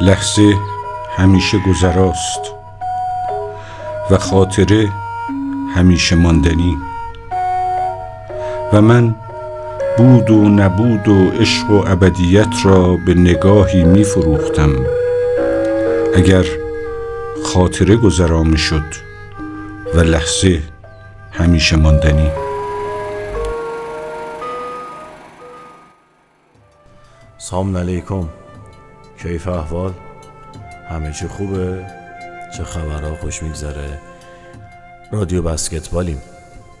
لحظه همیشه گذراست و خاطره همیشه ماندنی. و من بود و نبود و عشق و ابدیت را به نگاهی می فروختم اگر خاطره گذرا شد و لحظه همیشه ماندنی. سلام علیکم. کیف احوال؟ همه چی خوبه؟ چه خبرها خوش میگذره؟ رادیو بسکتبالیم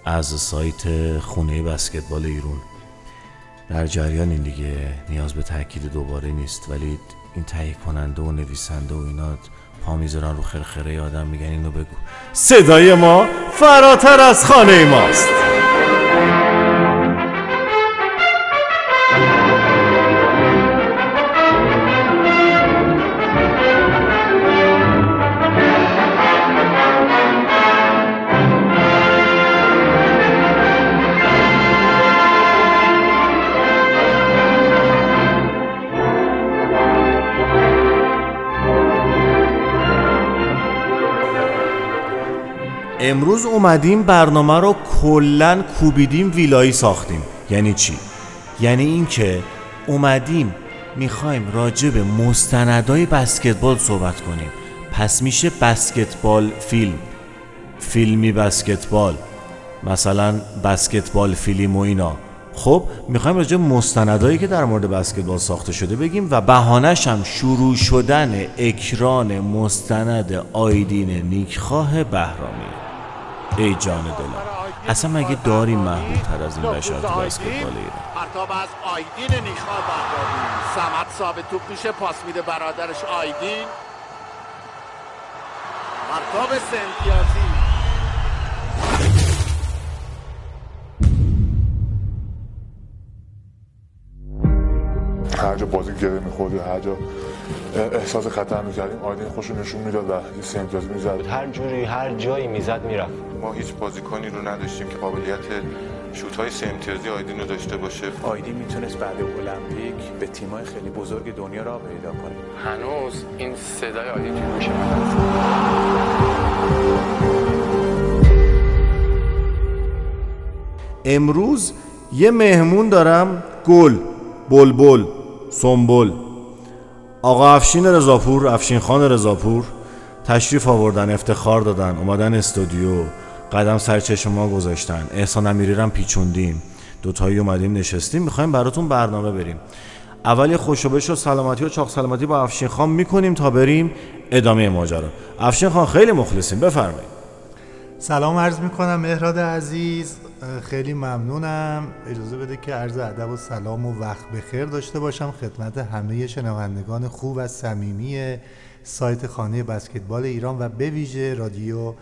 از سایت خونه بسکتبال ایرون. در جریان این دیگه نیاز به تاکید دوباره نیست. ولی این تهیه کننده و نویسنده و اینا پا می‌ذارن رو خرخره آدم میگن اینو بگو. صدای ما فراتر از خانه ماست. امروز اومدیم برنامه رو کلا کوبیدیم ویلایی ساختیم. یعنی چی؟ یعنی اینکه اومدیم می‌خوایم راجع به مستندای بسکتبال صحبت کنیم. پس میشه بسکتبال فیلم. فیلمی بسکتبال. مثلا بسکتبال فیلم و اینا. خب می‌خوایم راجع مستندایی که در مورد بسکتبال ساخته شده بگیم و بهانش هم شروع شدن اکران مستند آیدین نیکخواه بهرامی. ای جان دلم اصلا مگه داری محبوب تر از این بشر تو بسکتبال ایران؟ پرتاب از آیدین نیخا بغدادی سمت ثابت توپ میشه پاس میده برادرش آیدین. پرتاب سنتیازی هر جا بازی گره می‌خورد هر جا احساس خطر می‌کردیم آیدین خوش نشون می‌داد و یه سه امتیاز می‌زد. هر جوری هر جایی می‌زد می‌رفت. ما هیچ بازیکنی رو نداشتیم که قابلیت شوت های سه امتیازی آیدین رو داشته باشه. آیدین می‌تونست بعد المپیک به تیمای خیلی بزرگ دنیا را پیدا کنه. هنوز این صدای آیدین توی گوش امروز یه مهمون دارم گل بلبل سنبل. آقا افشین رضاپور افشین خان رضاپور تشریف آوردن افتخار دادن اومدن استودیو. قدم سر چشم ما گذاشتن. احسان امیری پیچوندیم. دوتایی اومدیم نشستیم. می‌خوایم براتون برنامه بریم. اول یه خوشوبش و سلامتی و چاق سلامتی با افشین خان می‌کنیم تا بریم ادامه ماجرا. افشین خان خیلی مخلصیم. بفرمایید. سلام عرض می‌کنم مهراد عزیز. خیلی ممنونم. اجازه بده که عرض ادب و سلام و وقت بخیر داشته باشم. خدمت همه شنوندگان خوب و صمیمی سایت خانه بسکتبال ایران و به ویژه رادیو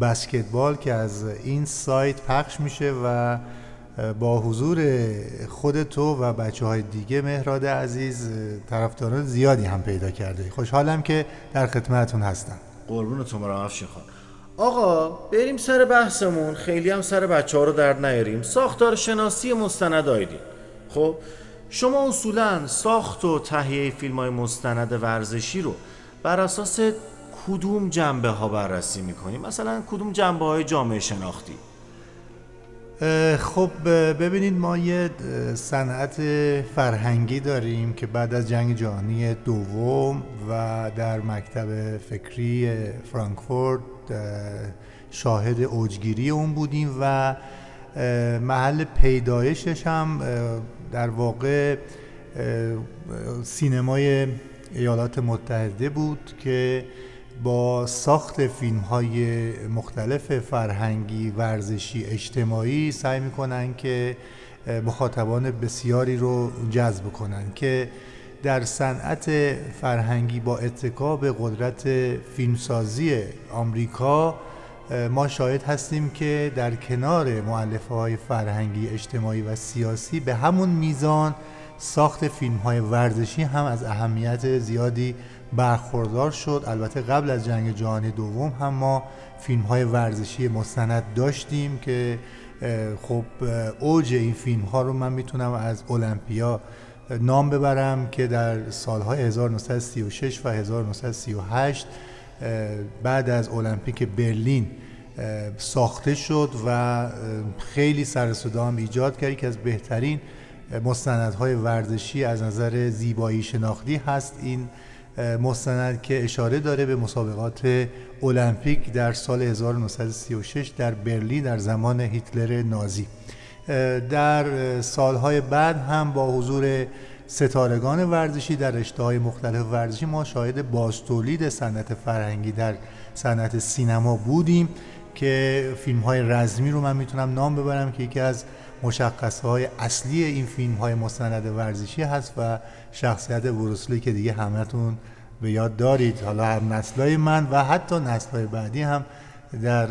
بسکتبال که از این سایت پخش میشه و با حضور خود تو و بچه های دیگه مهراد عزیز طرفداران زیادی هم پیدا کرده. خوشحالم که در خدمتتون هستم. قربونتون برم افشین خان. آقا بریم سر بحثمون. خیلی هم سر بچه ها رو در نیاریم. ساختار شناسی مستند آیدین. خب شما اصولا ساخت و تهیه فیلم های مستند ورزشی رو بر اساس کدوم جنبه ها بررسی می‌کنیم؟ مثلا کدوم جنبه های جامعه شناختی؟ خب ببینید ما یه صنعت فرهنگی داریم که بعد از جنگ جهانی دوم و در مکتب فکری فرانکفورت شاهد اوجگیری اون بودیم و محل پیدایشش هم در واقع سینمای ایالات متحده بود که با ساخت فیلم های مختلف فرهنگی ورزشی اجتماعی سعی می‌کنن که مخاطبان بسیاری رو جذب کنن که در صنعت فرهنگی با اتکا به قدرت فیلمسازی آمریکا ما شاهد هستیم که در کنار معلفه های فرهنگی اجتماعی و سیاسی به همون میزان ساخت فیلم های ورزشی هم از اهمیت زیادی برخوردار شد. البته قبل از جنگ جهانی دوم هم ما فیلم های ورزشی مستند داشتیم که خب اوج این فیلم ها رو من می‌تونم از المپیا نام ببرم که در سالهای 1936 و 1938 بعد از المپیک برلین ساخته شد و خیلی سر هم ایجاد کرد. که از بهترین مستندهای ورزشی از نظر زیبایی شناختی هست این مستند که اشاره داره به مسابقات المپیک در سال 1936 در برلین در زمان هیتلر نازی. در سالهای بعد هم با حضور ستارگان ورزشی در رشته مختلف ورزشی ما شاهد بازتولید صنعت فرهنگی در صنعت سینما بودیم که فیلم های رزمی رو من می‌تونم نام ببرم که یکی از مشخصه های اصلی این فیلم های مستند ورزشی هست و شخصیت بروسلی که دیگه همتون به یاد دارید. حالا هم نسلای من و حتی نسلای بعدی هم در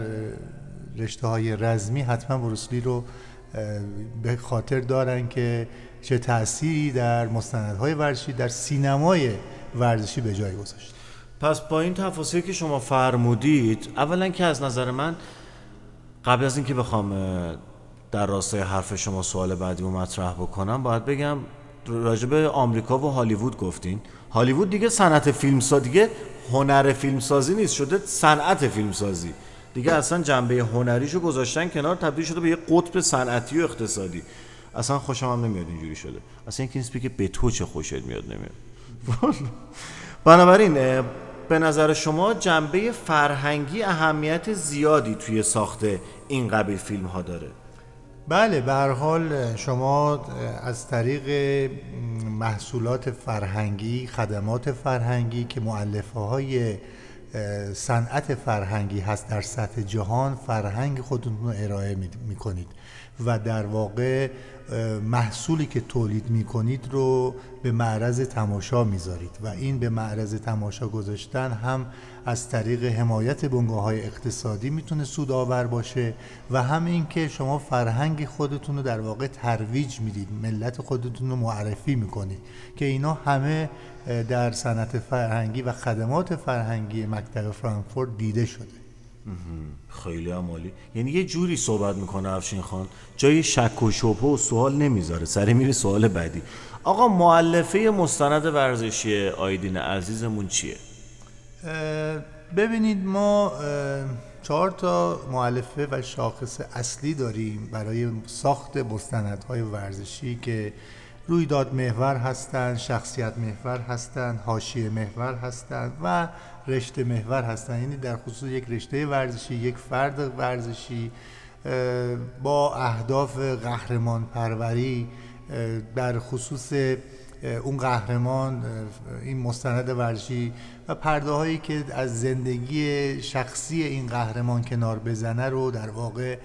رشته های رزمی حتما بروسلی رو به خاطر دارن که چه تأثیری در مستندهای ورزشی در سینمای ورزشی به جای گذاشت. پس با این تفاصیلی که شما فرمودید اولا که از نظر من قبل از اینکه بخوام در راستای حرف شما سوال بعدی رو مطرح بکنم باید بگم راجب آمریکا و هالیوود گفتین. هالیوود دیگه صنعت فیلمسازی دیگه هنر فیلمسازی نیست شده صنعت فیلمسازی. دیگه اصلا جنبه هنریشو گذاشتن کنار تبدیل شده به یه قطب صنعتی و اقتصادی. اصلا خوشم هم نمیاد اینجوری شده. اصلا اینکه نیست که به تو چه خوشت میاد نمیاد. بنابراین به نظر شما جنبه فرهنگی اهمیت زیادی توی ساخت این قبیل فیلم ها داره؟ بله به هر حال شما از طریق محصولات فرهنگی خدمات فرهنگی که معلفه های صنعت فرهنگی هست در سطح جهان فرهنگ خودتون رو ارائه می کنید و در واقع محصولی که تولید می کنید رو به معرض تماشا می‌ذارید و این به معرض تماشا گذاشتن هم از طریق حمایت بنگاه های اقتصادی می‌تونه سودآور باشه و هم اینکه شما فرهنگ خودتون رو در واقع ترویج می‌دید ملت خودتون رو معرفی می‌کنید که اینا همه در صنعت فرهنگی و خدمات فرهنگی مکتب فرانکفورت دیده شده. خیلی عمالی یعنی یه جوری صحبت می‌کنه افشین خان. جای شک و شبه و سوال نمی‌ذاره. سری میری سوال بعدی. آقا معلفه مستند ورزشی آیدین عزیزمون چیه؟ ببینید ما چهار تا معلفه و شاخص اصلی داریم برای ساخت مستندهای ورزشی که رویداد محور هستند شخصیت محور هستند حاشیه محور هستند و رشته محور هستند یعنی در خصوص یک رشته ورزشی یک فرد ورزشی با اهداف قهرمان پروری در خصوص اون قهرمان این مستند ورزشی و پرده هایی که از زندگی شخصی این قهرمان کنار بزنه رو در واقع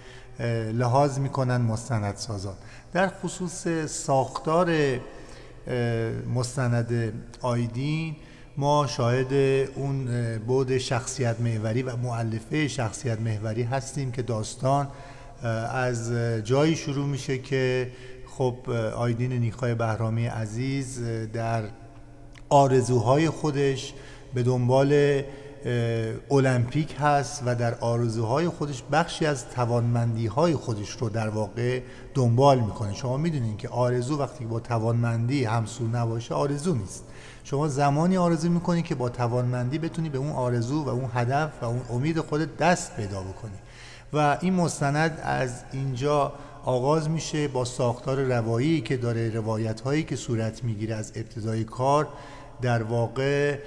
لحاظ می‌کنن مستند سازان در خصوص ساختار مستند آیدین ما شاهد اون بود شخصیت محوری و معلفه شخصیت محوری هستیم که داستان از جایی شروع میشه که خب آیدین نیخای بهرامی عزیز در آرزوهای خودش به دنبال المپیک هست و در آرزوهای خودش بخشی از توانمندی های خودش رو در واقع دنبال می‌کنه. شما می‌دونین که آرزو وقتی با توانمندی همسو نباشه آرزو نیست. شما زمانی آرزو می‌کنی که با توانمندی بتونی به اون آرزو و اون هدف و اون امید خودت دست پیدا بکنی. و این مستند از اینجا آغاز میشه با ساختار روایی که داره روایت هایی که صورت می‌گیره از ابتدای کار در واقع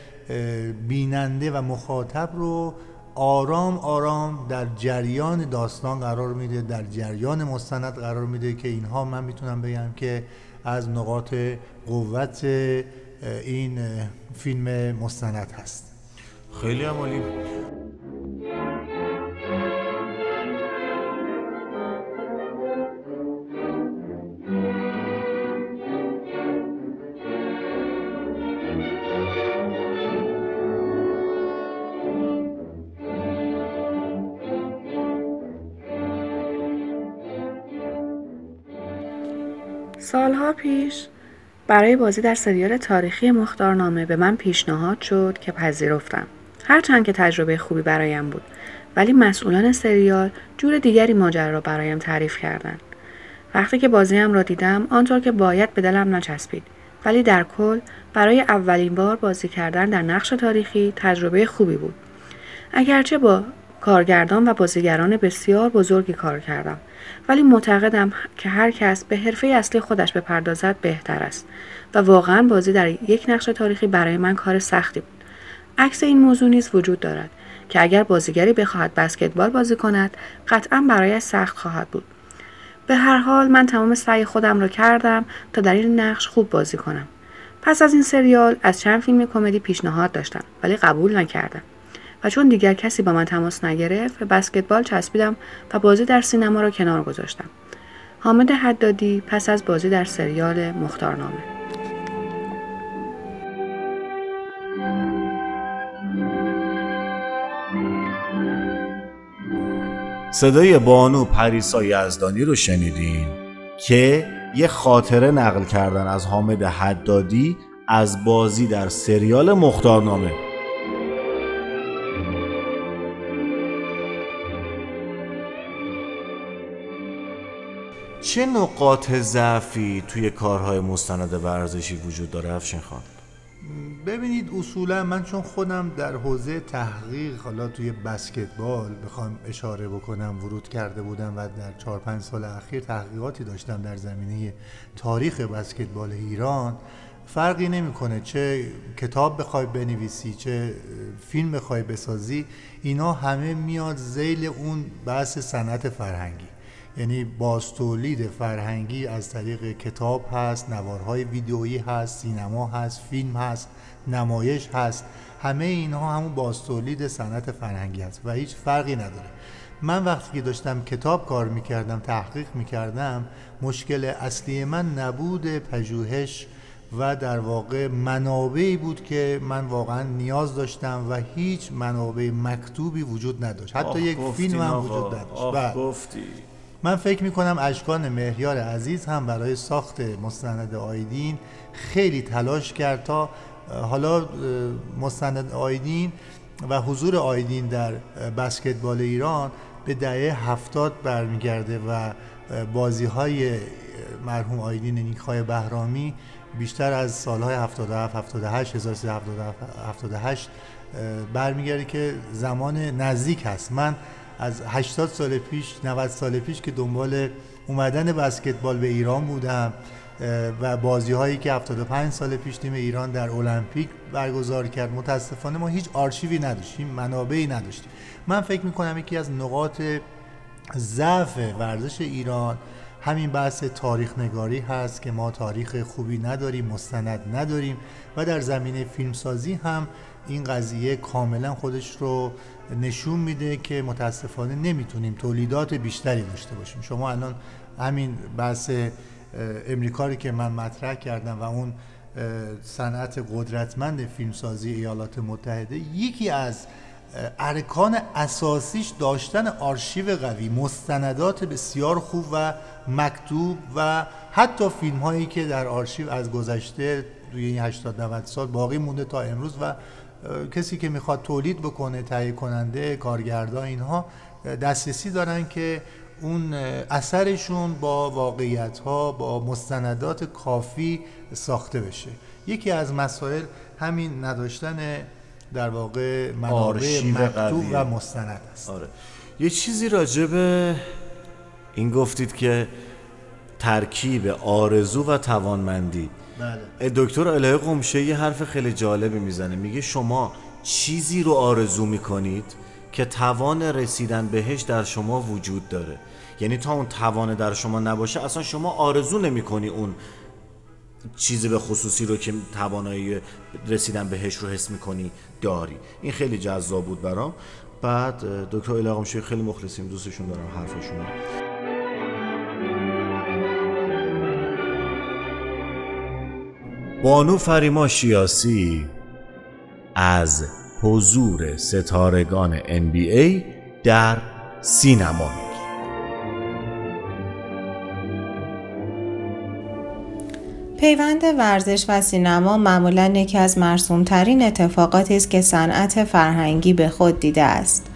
بیننده و مخاطب رو آرام آرام در جریان داستان قرار میده در جریان مستند قرار میده که اینها من می‌تونم بگم که از نقاط قوت این فیلم مستند هست. خیلی عمالی. پیش برای بازی در سریال تاریخی مختارنامه به من پیشنهاد شد که پذیرفتم. هرچند که تجربه خوبی برایم بود ولی مسئولان سریال جور دیگری ماجرا را برایم تعریف کردند. وقتی که بازیم را دیدم آنطور که باید به دلم نچسبید. ولی در کل برای اولین بار بازی کردن در نقش تاریخی تجربه خوبی بود. اگرچه با کارگردان و بازیگران بسیار بزرگی کار کردم. ولی معتقدم که هر کس به حرفه اصلی خودش بپردازد بهتر است. و واقعا بازی در یک نقش تاریخی برای من کار سختی بود. عکس این موضوع نیز وجود دارد که اگر بازیگری بخواهد بسکتبال بازی کند قطعا برایش سخت خواهد بود. به هر حال من تمام سعی خودم را کردم تا در این نقش خوب بازی کنم. پس از این سریال از چند فیلم کمدی پیشنهاد داشتم ولی قبول نکردم. چون دیگر کسی با من تماس نگرفت به بسکتبال چسبیدم و بازی در سینما را کنار گذاشتم. حامد حدادی پس از بازی در سریال مختارنامه. صدای بانو پریسا یزدانی رو شنیدین که یه خاطره نقل کردن از حامد حدادی از بازی در سریال مختارنامه. چه نقاط ضعفی توی کارهای مستند ورزشی وجود داره افشین خان؟ ببینید اصولا من چون خودم در حوزه تحقیق حالا توی بسکتبال بخوام اشاره بکنم ورود کرده بودم و در چهار پنج سال اخیر تحقیقاتی داشتم در زمینه تاریخ بسکتبال ایران فرقی نمی‌کنه چه کتاب بخوای بنویسی چه فیلم بخوای بسازی اینا همه میاد زیل اون بحث صنعت فرهنگی. یعنی بازتولید فرهنگی از طریق کتاب هست نوارهای ویدئویی هست سینما هست فیلم هست نمایش هست. همه اینها همون بازتولید صنعت فرهنگی هست و هیچ فرقی نداره. من وقتی که داشتم کتاب کار می‌کردم تحقیق می‌کردم مشکل اصلی من نبود پژوهش و در واقع منابعی بود که من واقعا نیاز داشتم و هیچ منابع مکتوبی وجود نداشت. حتی یک فیلم هم وجود نداشت. گفتی. من فکر می کنم اشکان مهریار عزیز هم برای ساخت مستند آیدین خیلی تلاش کرد تا حالا مستند آیدین و حضور آیدین در بسکتبال ایران به دهه هفتاد برمیگرده و بازی های مرحوم آیدین نیکهای بهرامی بیشتر از سالهای 77 78 1378 برمیگرده که زمان نزدیک هست. من از 80 سال پیش 90 سال پیش که دنبال اومدن بسکتبال به ایران بودم و بازی هایی که 75 سال پیش تیم ایران در المپیک برگزار کرد. متاسفانه ما هیچ آرشیوی نداشتیم منابعی نداشتیم. من فکر می‌کنم یکی از نقاط ضعف ورزش ایران همین بحث تاریخ نگاری هست که ما تاریخ خوبی نداریم مستند نداریم و در زمینه فیلمسازی هم این قضیه کاملا خودش رو نشون میده که متاسفانه نمی‌تونیم تولیدات بیشتری داشته باشیم. شما الان همین بحث امریکایی که من مطرح کردم و اون صنعت قدرتمند فیلمسازی ایالات متحده یکی از ارکان اساسیش داشتن آرشیو قوی مستندات بسیار خوب و مکتوب و حتی فیلم هایی که در آرشیو از گذشته توی این 80 90 سال باقی مونده تا امروز و کسی که می‌خواد تولید بکنه تهیه کننده کارگردان اینها دسترسی دارن که اون اثرشون با واقعیت ها با مستندات کافی ساخته بشه. یکی از مسائل همین نداشتن در واقع منابع مکتوب و مستند است. آره. یه چیزی راجع به این گفتید که ترکیب آرزو و توانمندی. بله. دکتر الهه قمشه یه حرف خیلی جالبی می‌زنه. میگه شما چیزی رو آرزو می‌کنید که توان رسیدن بهش در شما وجود داره. یعنی تا اون توان در شما نباشه اصلا شما آرزو نمی‌کنی اون چیزی به خصوصی رو که توانایی رسیدن بهش رو حس می‌کنی داری. این خیلی جذاب بود برام. بعد دکتر الهه قمشه خیلی مخلصیم. دوستشون دارم حرفشون بانو فریما شیاسی از حضور ستارگان NBA در سینما پیوند ورزش و سینما معمولا یکی از مرسومترین اتفاقاتی است که صنعت فرهنگی به خود دیده است.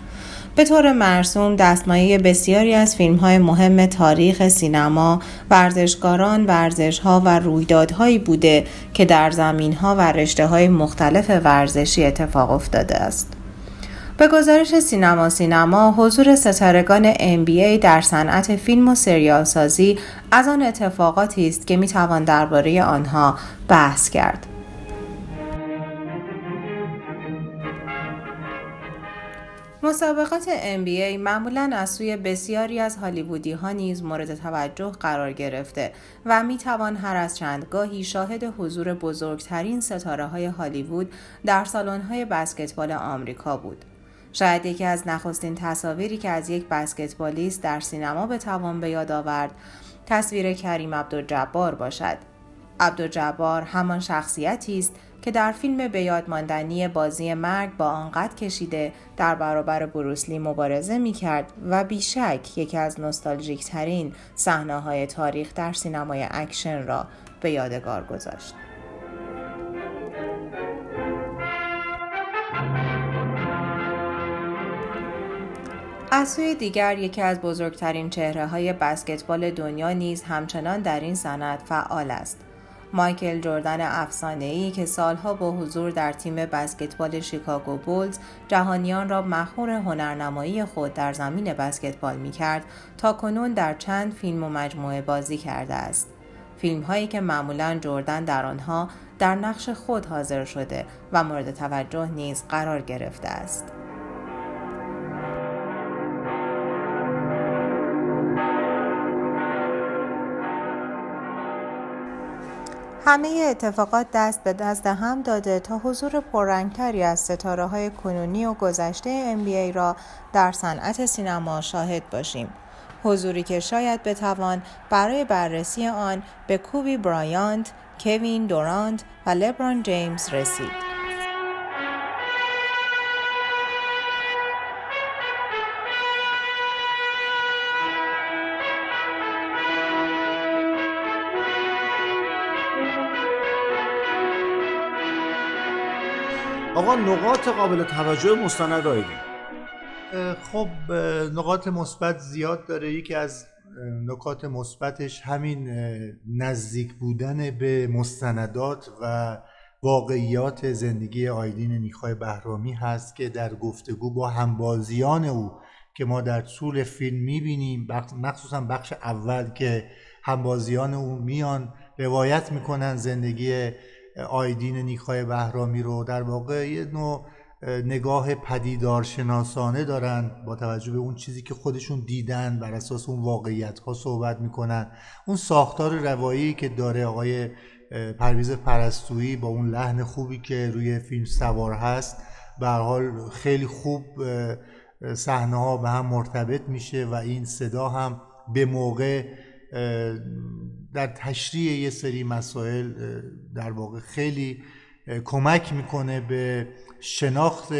به طور مرسوم دستمایه بسیاری از فیلم های مهم تاریخ سینما، ورزشکاران، ورزشها و رویدادهایی بوده که در زمین ها و رشته های مختلف ورزشی اتفاق افتاده است. به گزارش سینما سینما حضور ستارگان NBA در صنعت فیلم و سریال سازی از آن اتفاقاتی است که می‌توان درباره آنها بحث کرد. مسابقات NBA معمولا از سوی بسیاری از هالیوودی ها نیز مورد توجه قرار گرفته و می توان هر از چندگاهی شاهد حضور بزرگترین ستاره های هالیوود در سالن های بسکتبال آمریکا بود. شاید یکی از نخستین تصاویری که از یک بسکتبالیست در سینما به توان به یاد آورد تصویر کریم عبدالجبار باشد عبدالجبار همان شخصیتی است که در فیلم به یاد ماندنی بازی مرگ با آن قد کشیده در برابر بروسلی مبارزه می کرد و بیشک یکی از نوستالژیک ترین صحنه های تاریخ در سینمای اکشن را به یادگار گذاشت. از دیگر یکی از بزرگترین چهره های بسکتبال دنیا نیز همچنان در این صنعت فعال است. مایکل جردن افسانه‌ای که سالها با حضور در تیم بسکتبال شیکاگو بولز جهانیان را مخور هنرنمایی خود در زمین بسکتبال می کرد تا کنون در چند فیلم و مجموعه بازی کرده است. فیلم هایی که معمولا جردن در آنها در نقش خود حاضر شده و مورد توجه نیز قرار گرفته است. همه اتفاقات دست به دست هم داده تا حضور پررنگتری از ستاره های کنونی و گذشته NBA را در صنعت سینما شاهد باشیم. حضوری که شاید بتوان برای بررسی آن به کوبی برایانت، کوین دورانت و لبران جیمز رسید. آقا نقاط قابل توجه مستند آیدین خب نقاط مثبت زیاد داره. یکی از نکات مثبتش همین نزدیک بودن به مستندات و واقعیات زندگی آیدین نیخای بهرامی هست که در گفتگو با همبازیان او که ما در طول فیلم می‌بینیم مخصوصا بخش اول که همبازیان او میان روایت می‌کنن زندگی آیدین نیکای بهرامی رو در واقع یه نوع نگاه پدیدارشناسانه دارن با توجه به اون چیزی که خودشون دیدن بر اساس اون واقعیت ها صحبت می‌کنن. اون ساختار روایی که داره آقای پرویز پرستویی با اون لحن خوبی که روی فیلم سوار هست به حال خیلی خوب صحنه ها به هم مرتبط میشه و این صدا هم به موقع در تشریح یه سری مسائل در واقع خیلی کمک می‌کنه به شناخت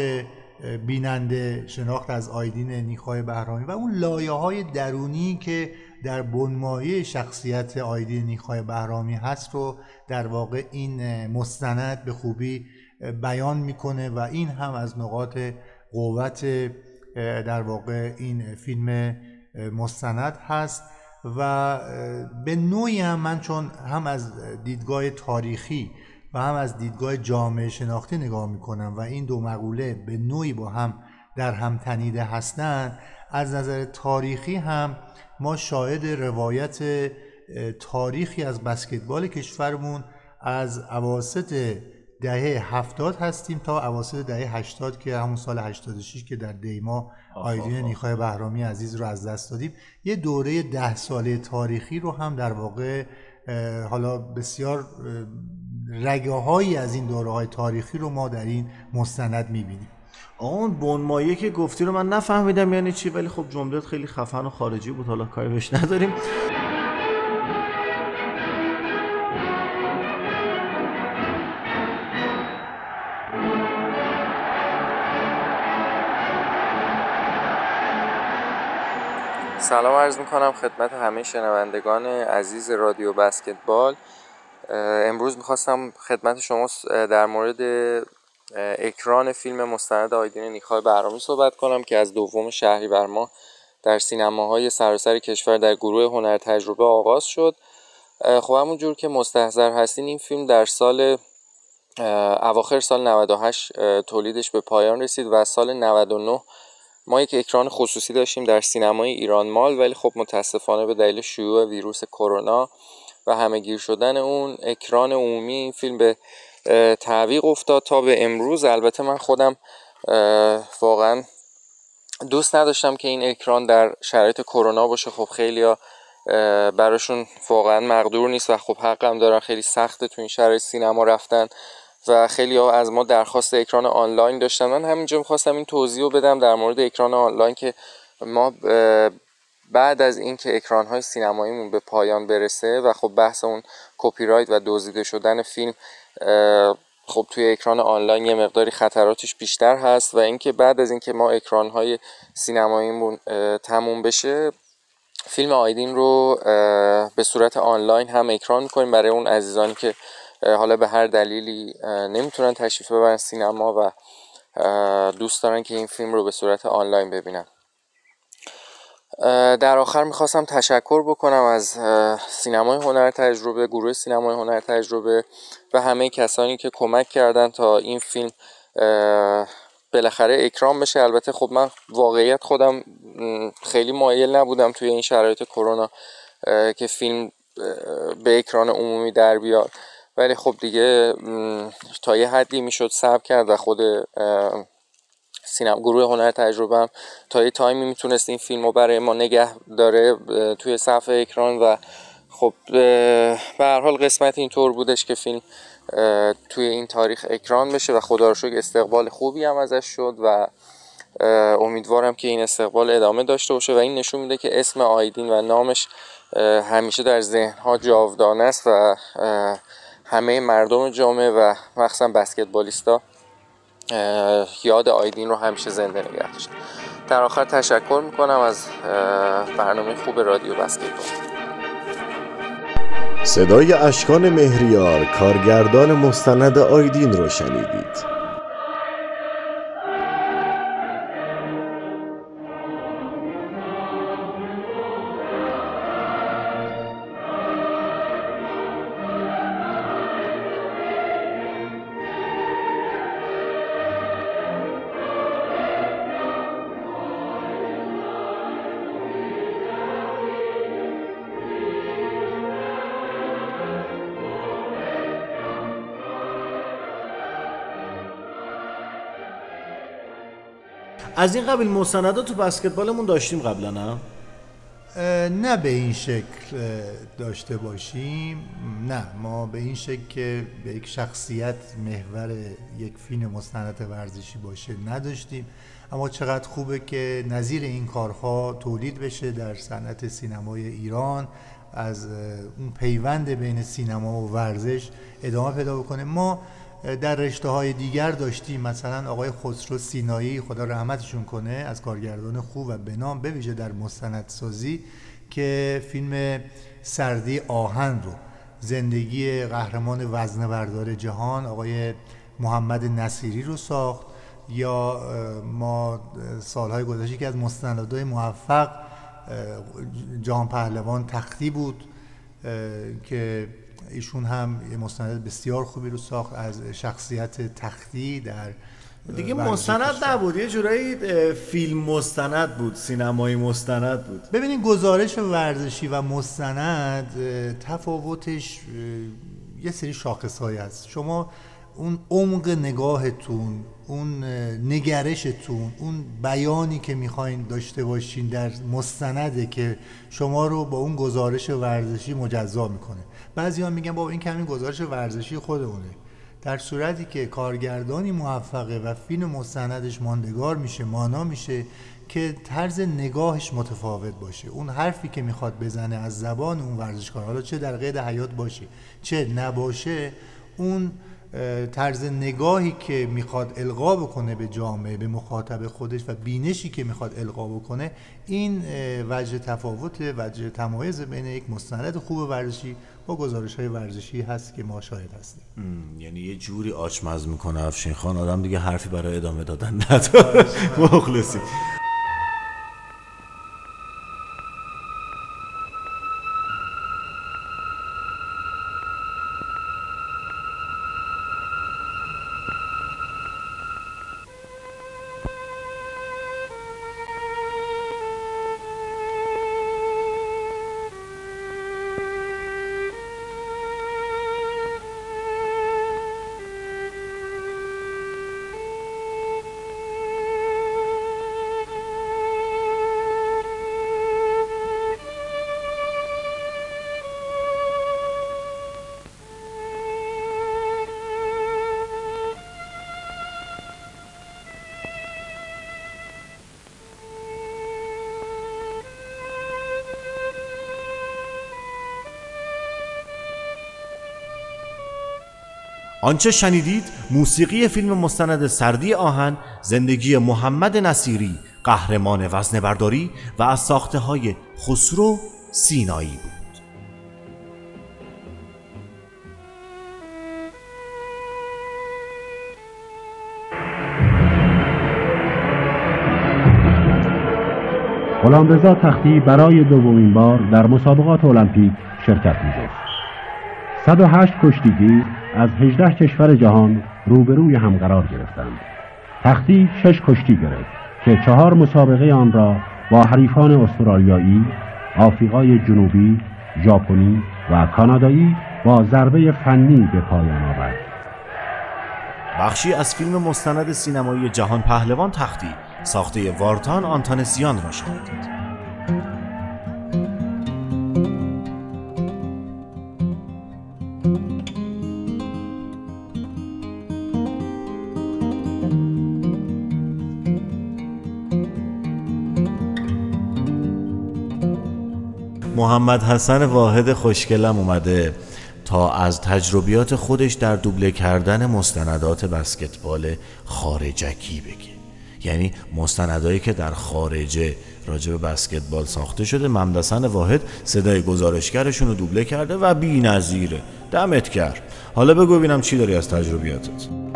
بیننده شناخت از آیدین نیخای بهرامی و اون لایه های درونی که در بنمایه شخصیت آیدین نیخای بهرامی هست رو در واقع این مستند به خوبی بیان می‌کنه و این هم از نقاط قوت در واقع این فیلم مستند هست. و به نوعی هم من چون هم از دیدگاه تاریخی و هم از دیدگاه جامعه شناختی نگاه می‌کنم و این دو مقوله به نوعی با هم در هم تنیده هستند از نظر تاریخی هم ما شاهد روایت تاریخی از بسکتبال کشورمون از عواست دهه هفتاد هستیم تا اواسط دهه هشتاد که همون سال 86 که در دیما آیدین نیخای بهرامی عزیز رو از دست دادیم. یه دوره ده ساله تاریخی رو هم در واقع حالا بسیار رگه هایی از این دوره های تاریخی رو ما در این مستند می‌بینیم. اون بنمایه که گفتی رو من نفهمیدم یعنی چی ولی خب جملت خیلی خفن و خارجی بود حالا کاری بهش نداریم. سلام عرض می‌کنم خدمت همه شنوندگان عزیز رادیو بسکتبال. امروز می‌خواستم خدمت شما در مورد اکران فیلم مستند آیدین نیخای برنامه صحبت کنم که از دوم بر ماه در سینماهای سراسر کشور در گروه هنر تجربه آغاز شد. خب همونجور که مستحضر هستین این فیلم در سال اواخر سال 98 تولیدش به پایان رسید و سال 99 ما یک اکران خصوصی داشتیم در سینمای ایران مال ولی خب متاسفانه به دلیل شیوع ویروس کرونا و همهگیر شدن اون اکران عمومی این فیلم به تعویق افتاد تا به امروز. البته من خودم واقعا دوست نداشتم که این اکران در شرایط کرونا باشه. خب خیلی براشون واقعا مقدور نیست و خب حقم دارن. خیلی سخته تو این شرایط سینما رفتن. و خیلی ها از ما درخواست اکران آنلاین داشتن. من همینجا می‌خواستم این توضیح رو بدم در مورد اکران آنلاین که ما بعد از اینکه اکران های سینماییمون به پایان برسه و خب بحث اون کپی رایت و دزدیده شدن فیلم خب توی اکران آنلاین یه مقداری خطراتش بیشتر هست و اینکه بعد از اینکه ما اکران های سینماییمون تموم بشه فیلم آیدین رو به صورت آنلاین هم اکران می‌کنیم. برای اون عزیزانی که حالا به هر دلیلی نمی‌تونن تشریف ببرن سینما و دوست دارن که این فیلم رو به صورت آنلاین ببینن. در آخر می‌خواستم تشکر بکنم از سینمای هنر تجربه گروه سینمای هنر تجربه و همه کسانی که کمک کردن تا این فیلم بالاخره اکرام بشه. البته خب من واقعیت خودم خیلی مایل نبودم توی این شرایط کرونا که فیلم به اکران عمومی در بیاد. ولی خب دیگه تا یه حدی می‌شد صبر کرد و خود سینما گروه هنر تجربه هم تا یه تایمی می‌تونست این فیلم رو برای ما نگه داره توی صفحه اکران و خب به هر حال قسمت اینطور بودش که فیلم توی این تاریخ اکران بشه و خدا رو شکر استقبال خوبی هم ازش شد و امیدوارم که این استقبال ادامه داشته باشه و این نشون میده که اسم آیدین و نامش همیشه در ذهنها جاودانه است و همه مردم جامعه و مخصوصا بسکتبالیستا یاد آیدین رو همیشه زنده نگه داشتن. در آخر تشکر می‌کنم از برنامه خوب رادیو بسکتبال. صدای اشکان مهریار کارگردان مستند آیدین رو شنیدید. از این قبیل مستندات تو بسکتبالمون داشتیم قبلا نه؟ نه به این شکل داشته باشیم. نه ما به این شکل که به یک شخصیت محور یک فیلم مستند ورزشی باشه نداشتیم. اما چقدر خوبه که نظیر این کارها تولید بشه در صنعت سینمای ایران از اون پیوند بین سینما و ورزش ادامه پیدا بکنه. ما در رشته های دیگر داشتیم. مثلا آقای خسرو سینایی خدا رحمتشون کنه از کارگردان خوب و بنام بویژه در مستندسازی که فیلم سردی آهن رو زندگی قهرمان وزنه جهان آقای محمد نصیری رو ساخت. یا ما سالهای گذشته که از مستندهای موفق جهان پهلوان تختی بود که ایشون هم یه مستند بسیار خوبی رو ساخت از شخصیت تختی در دیگه مستند نبود یه جورایی فیلم مستند بود سینمایی مستند بود. ببینید گزارش ورزشی و مستند تفاوتش یه سری شاخصهایی هست. شما اون عمق نگاهتون اون نگرشتون اون بیانی که می‌خواین داشته باشین در مستنده که شما رو با اون گزارش ورزشی مجزا می‌کنه. بعضی ها میگن با این کمی گزارش ورزشی خودمونه. در صورتی که کارگردانی موفقه و فیلم مستندش ماندگار میشه مانا میشه که طرز نگاهش متفاوت باشه. اون حرفی که می‌خواد بزنه از زبان اون ورزشکار حالا چه در قید حیات باشه چه نباشه اون طرز نگاهی که می‌خواد القا بکنه به جامعه به مخاطب خودش و بینشی که می‌خواد القا بکنه این وجه تفاوت وجه تمایز بین یک مستند خوب ورزشی با گزارش های ورزشی هست که ما شاهد هستیم. یعنی یه جوری آچمز می‌کنه افشین خان. آدم دیگه حرفی برای ادامه دادن نداره. مخلصی. آنچه شنیدید موسیقی فیلم مستند سردی آهن زندگی محمد نصیری قهرمان وزن برداری و از ساخته های خسرو سینایی بود غلامرضا تختی برای دومین بار در مسابقات المپیک شرکت می‌جست. 108 کشتیگیر از 18 کشور جهان روبروی هم قرار گرفتند. تختی شش کشتی گرفت که چهار مسابقه آن را با حریفان استرالیایی، آفریقای جنوبی، ژاپنی و کانادایی با ضربه فنی به پایان آورد. بخشی از فیلم مستند سینمایی جهان پهلوان تختی ساخته وارتان آنتانسیان را شنیدید. محمد حسن واحد خوشگلم اومده تا از تجربیات خودش در دوبله کردن مستندات بسکتبال خارجکی بگه. یعنی مستندایی که در خارجه راجع به بسکتبال ساخته شده ممدسن واحد صدای گزارشگرشون رو دوبله کرده و بی نظیره دمت کرد حالا بگو ببینم چی داری از تجربیاتت.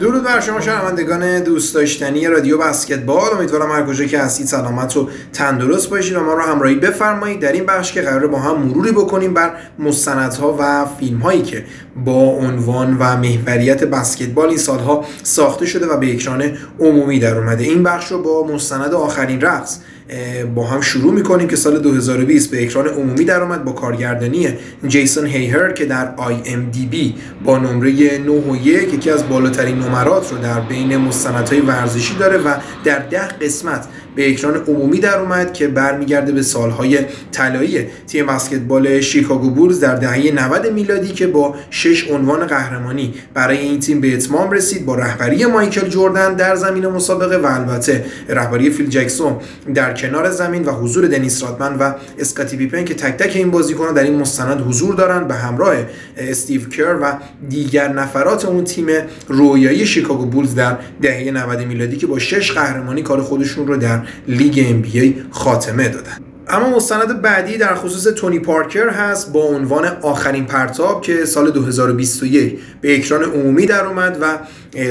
درود بر شما شنوندگان دوست داشتنی رادیو بسکتبال. امیدوارم هر کجا که هستید سلامت و تندرست باشید و ما رو همراهی بفرمایید. در این بخش که قرار با هم مروری بکنیم بر مستندها و فیلم هایی که با عنوان و محوریت بسکتبال این سالها ساخته شده و به اکران عمومی در اومده. این بخش رو با مستند آخرین رقص با هم شروع می‌کنیم که سال 2020 به اکران عمومی در آمد با کارگردانی جیسون هیهر که در بی با نمره 9 و 1 یکی از بالاترین نمرات رو در بین مستندهای ورزشی داره و در ده قسمت به اکران عمومی در اومد که برمیگرده به سالهای طلایی تیم بسکتبال شیکاگو بولز در دهه 90 میلادی که با شش عنوان قهرمانی برای این تیم به اتمام رسید. با رهبری مایکل جردن در زمین مسابقه و البته رهبری فیل جکسون در کنار زمین و حضور دنیس رادمن و اسکاتی پیپن که تک تک این بازیکنان در این مستند حضور دارند به همراه استیو کر و دیگر نفرات اون تیم رویایی شیکاگو بولز در دهه 90 میلادی که با شش قهرمانی کار خودشون رو در لیگ ام خاتمه دادن. اما مستند بعدی در خصوص تونی پارکر هست با عنوان آخرین پرتاب که سال 2021 به اکران عمومی در اومد و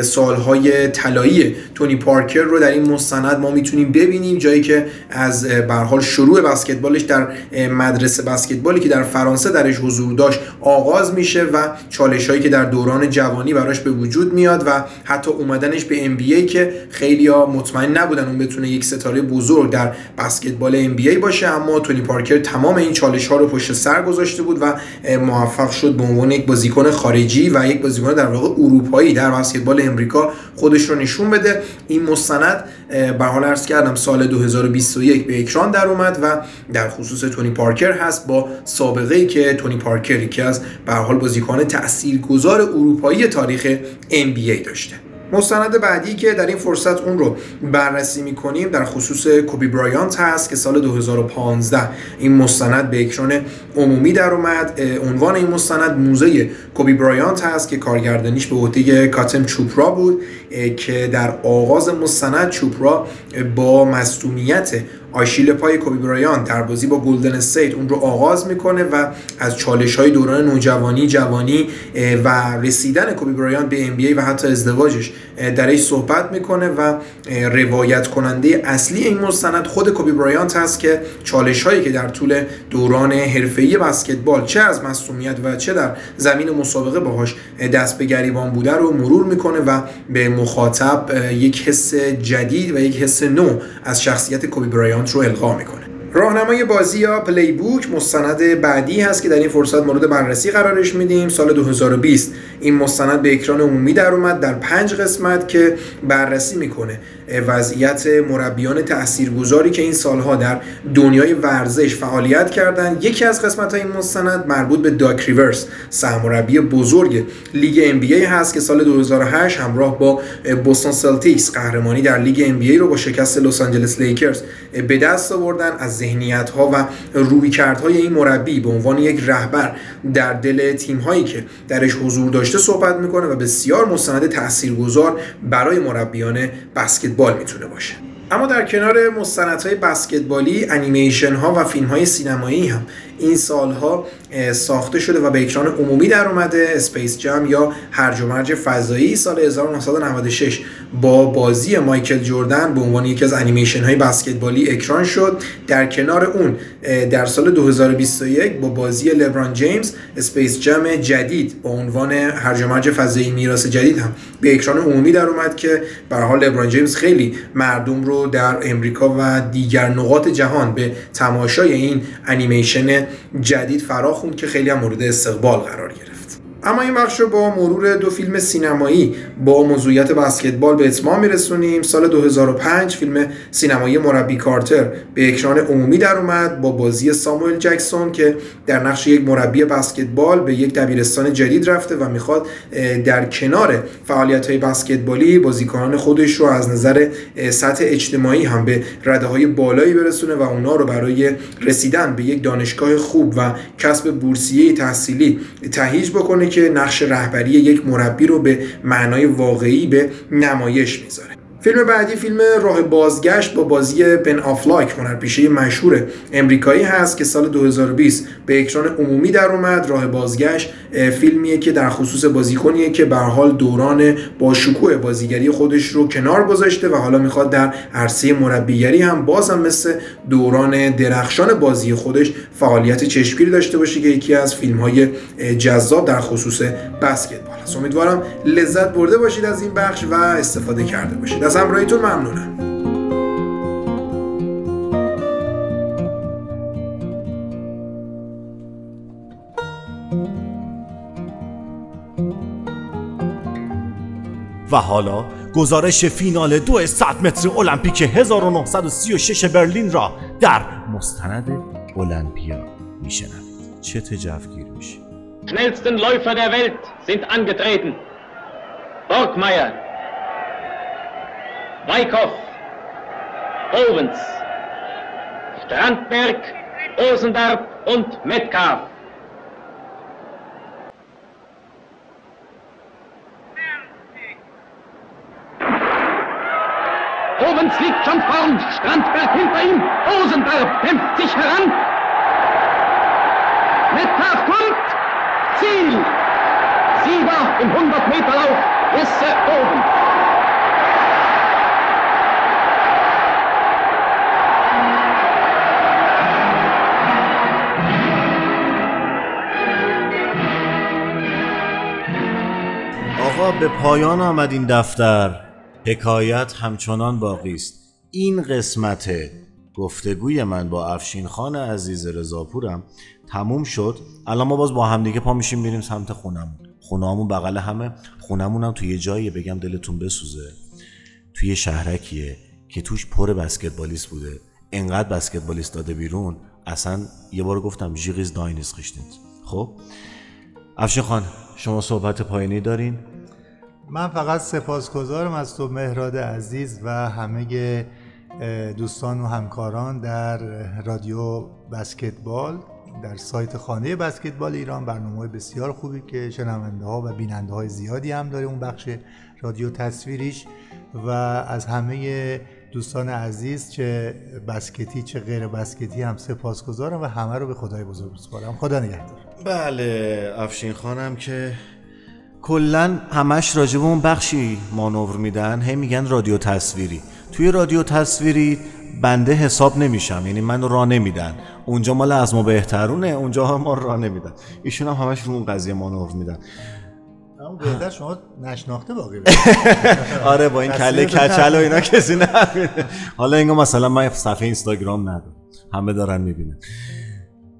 سالهای طلایی تونی پارکر رو در این مستند ما می‌تونیم ببینیم جایی که از حال شروع بسکتبالش در مدرسه بسکتبالی که در فرانسه درش حضور داشت آغاز میشه و چالش هایی که در دوران جوانی براش به وجود میاد و حتی اومدنش به NBA که خیلی مطمئن نبودن اون بتونه یک ستاره بزرگ در بسکتبال NBA باشه. اما تونی پارکر تمام این چالش ها رو پشت سر گذاشته بود و موفق شد به عنوان یک بازیکن خارجی و یک بازیکن در واقع اروپایی در بسکتبال امریکا خودش رو نشون بده. این مستند به حال عرض کردم سال 2021 به اکران در اومد و در خصوص تونی پارکر هست با سابقه ای که تونی پارکر که از به حال بازیکن تاثیرگذار اروپایی تاریخ NBA داشته. مستند بعدی که در این فرصت اون رو بررسی می‌کنیم در خصوص کوبی برایانت هست که سال 2015 این مستند به اکران عمومی در اومد. عنوان این مستند موزه کوبی برایانت هست که کارگردانیش به عهده کاتم چوپرا بود که در آغاز مستند چوپرا با مصدومیت آشیل پای کوبی برایان در بازی با گلدن استیت اون رو آغاز می‌کنه و از چالش های دوران نوجوانی جوانی و رسیدن کوبی برایان به ام و حتی ازدواجش درش صحبت می‌کنه و روایت کننده اصلی این مستند خود کوبی برایانت هست که چالش هایی که در طول دوران حرفه‌ای بسکتبال چه از مصونیت و چه در زمین مسابقه باهاش دست به گریبان بوده رو مرور می‌کنه و به مخاطب یک حس جدید و یک حس نو از شخصیت کوبی برایانت رو القا می‌کنه. راهنمای بازی یا playbook مستند بعدی هست که در این فرصت مورد بررسی قرارش میدیم. سال 2020 این مستند به اکران عمومی در اومد در پنج قسمت که بررسی می‌کنه. وضعیت مربیان تاثیرگذاری که این سالها در دنیای ورزش فعالیت کردند یکی از قسمت های این مستند مربوط به داک ریورز سرمربی بزرگ لیگ NBA هست که سال 2008 همراه با بوستون سلتیکس قهرمانی در لیگ NBA رو با شکست لس آنجلس لیکرز به دست آوردن. از ذهنیت ها و رویکردهای این مربی به عنوان یک رهبر در دل تیم هایی که درش حضور داشته صحبت می‌کنه و بسیار مستند تاثیرگذار برای مربیان بسکتبال می‌تونه باشه. اما در کنار مستندهای بسکتبالی انیمیشن ها و فیلم های سینمایی هم این سالها ساخته شده و به اکران عمومی در اومده Space Jam یا هرج و مرج فضایی سال 1996 با بازی مایکل جردن به عنوان یکی از انیمیشن های بسکتبالی اکران شد. در کنار اون در سال 2021 با بازی لبران جیمز Space Jam جدید با عنوان هرج و مرج فضایی میراث جدید هم به اکران عمومی در اومد که به حال لبران جیمز خیلی مردم رو در امریکا و دیگر نقاط جهان به تماشای این انیمیشن جدید فرا خوند که خیلی هم مورد استقبال قرار گرفت. اما این بخش رو با مرور دو فیلم سینمایی با موضوعیت بسکتبال به اتمام میرسونیم. سال 2005 فیلم سینمایی مربی کارتر به اکران عمومی در اومد با بازی ساموئل جکسون که در نقش یک مربی بسکتبال به یک دبیرستان جدید رفته و می‌خواد در کنار فعالیت های بسکتبالی بازیکنان خودش رو از نظر سطح اجتماعی هم به رده های بالایی برسونه و اونا رو برای رسیدن به یک دانشگاه خوب و کسب بورسیه تحصیلی تهیج بکنه که نقش رهبری یک مربی رو به معنای واقعی به نمایش می‌ذاره. فیلم بعدی فیلم راه بازگشت با بازی بن آفلاک هنرپیشه مشهور امریکایی هست که سال 2020 به اکران عمومی در اومد. راه بازگشت فیلمیه که در خصوص بازیکنیه که به حال دوران با شکوه بازیگری خودش رو کنار گذاشته و حالا می‌خواد در عرصه مربیگری هم باز هم مثل دوران درخشان بازی خودش فعالیت چشمگیری داشته باشه که یکی از فیلم های جذاب در خصوص بسکتبال. است امیدوارم لذت برده باشید از این بخش و استفاده کرده باشید. از همراهیتون ممنونم. و حالا گزارش فینال دو 100 متر المپیک 1936 برلین را در مستند المپیا میشنوید. چه تجفگیر. میشه Schnellsten Läufer der Welt sind angetreten. Borgmeier, Weikow, Owens, Strandberg, Osendarp und Metcalf. Owens liegt schon vorn, Strandberg hinter ihm, Osendarp kämpft sich heran. Metcalf kommt, Ziel! Sieger im 100-Meter-Lauf, Jesse Owens. آقا به پایان آمد این دفتر حکایت همچنان باقی است این قسمت گفتگوی من با افشین خان عزیز رضاپورم تموم شد. الان ما باز با همدیگه پا میشیم میریم سمت خونمون. خونهامون بغل همه. خونمون هم توی جایی بگم دلتون بسوزه. توی شهرکیه که توش پر بسکتبالیست بوده. انقدر بسکتبالیست داده بیرون اصلا یه بار گفتم ژیغیز داینیز خشتید خب؟ افشین خان شما صحبت پایینی دارین؟ من فقط سپاسگزارم از تو مهراد عزیز و همه دوستان و همکاران در رادیو بسکتبال در سایت خانه بسکتبال ایران برنامه بسیار خوبی که شنونده ها و بیننده های زیادی هم داره اون بخش رادیو تصویریش و از همه دوستان عزیز چه بسکتی چه غیر بسکتی هم سپاسگزارم و همه رو به خدای بزرگ بسپارم خدا نگهدار. بله افشین خانم که کلا همش راجب اون بخشی مانور میدن هی میگن رادیو تصویری. توی رادیو تصویری بنده حساب نمیشم. یعنی من را نمیدن. اونجا مال از ما بهترونه اونجا ما را نمیدن. ایشون هم همش رو اون قضیه مانور میدن. بهتر شما نشناخته باقی آره با این کله کچل و اینا کسی نبینه. حالا اینگاه مثلا من صفحه اینستاگرام ندارم. همه دارن می‌بینن.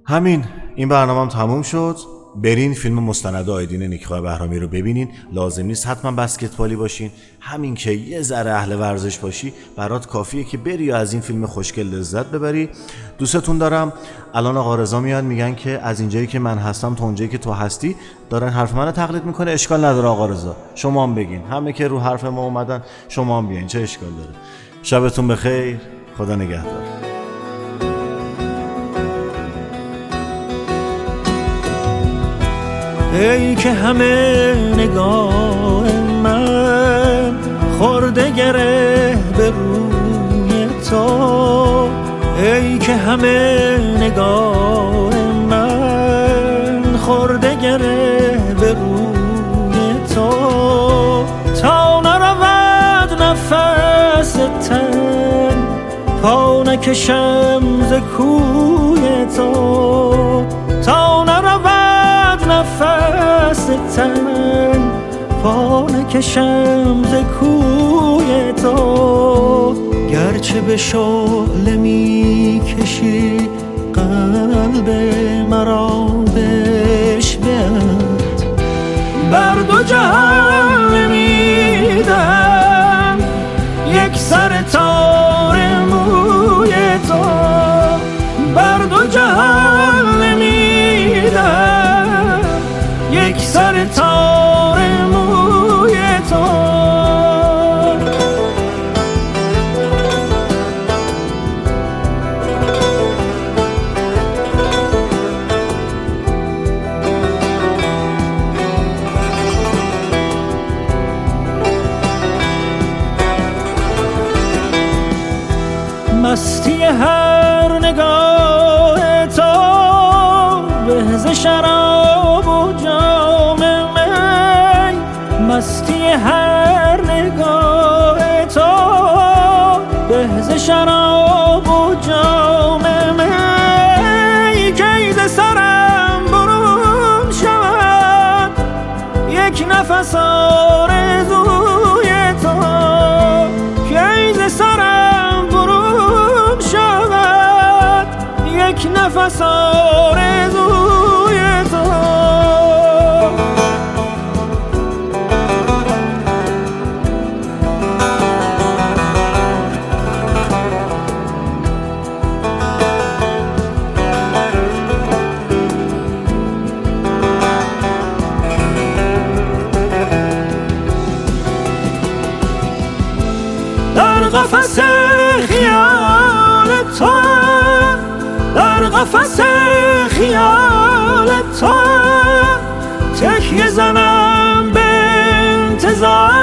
همین این برنامه هم تموم شد. برین فیلم مستند آیدین نیکخواه بهرامی رو ببینین. لازم نیست حتما بسکتبالی باشین. همین که یه ذره اهل ورزش باشی برات کافیه که بری از این فیلم خوشگل لذت ببری. دوستتون دارم. الان آقا رضا میاد میگن که از اینجایی که من هستم تا اونجایی که تو هستی دارن حرف منو تقلید می‌کنه. اشکال نداره آقا رضا. شما هم بگین. همه که رو حرف ما اومدن شما هم بیاین. چه اشکال داره؟ شبتون بخیر. خدا نگهدار. ای که همه نگاه من خورده گره به روی تو. ای که همه نگاه من خورده گره به روی تو. تا نرود نفس تن پا نکشم ز کوی تو. نفس تن پا نکشم ز کوی تو. گرچه به شعله می کشی قلب مرا بشبت بر دو جهان هر نگاه تو تکیه زنم به انتظار.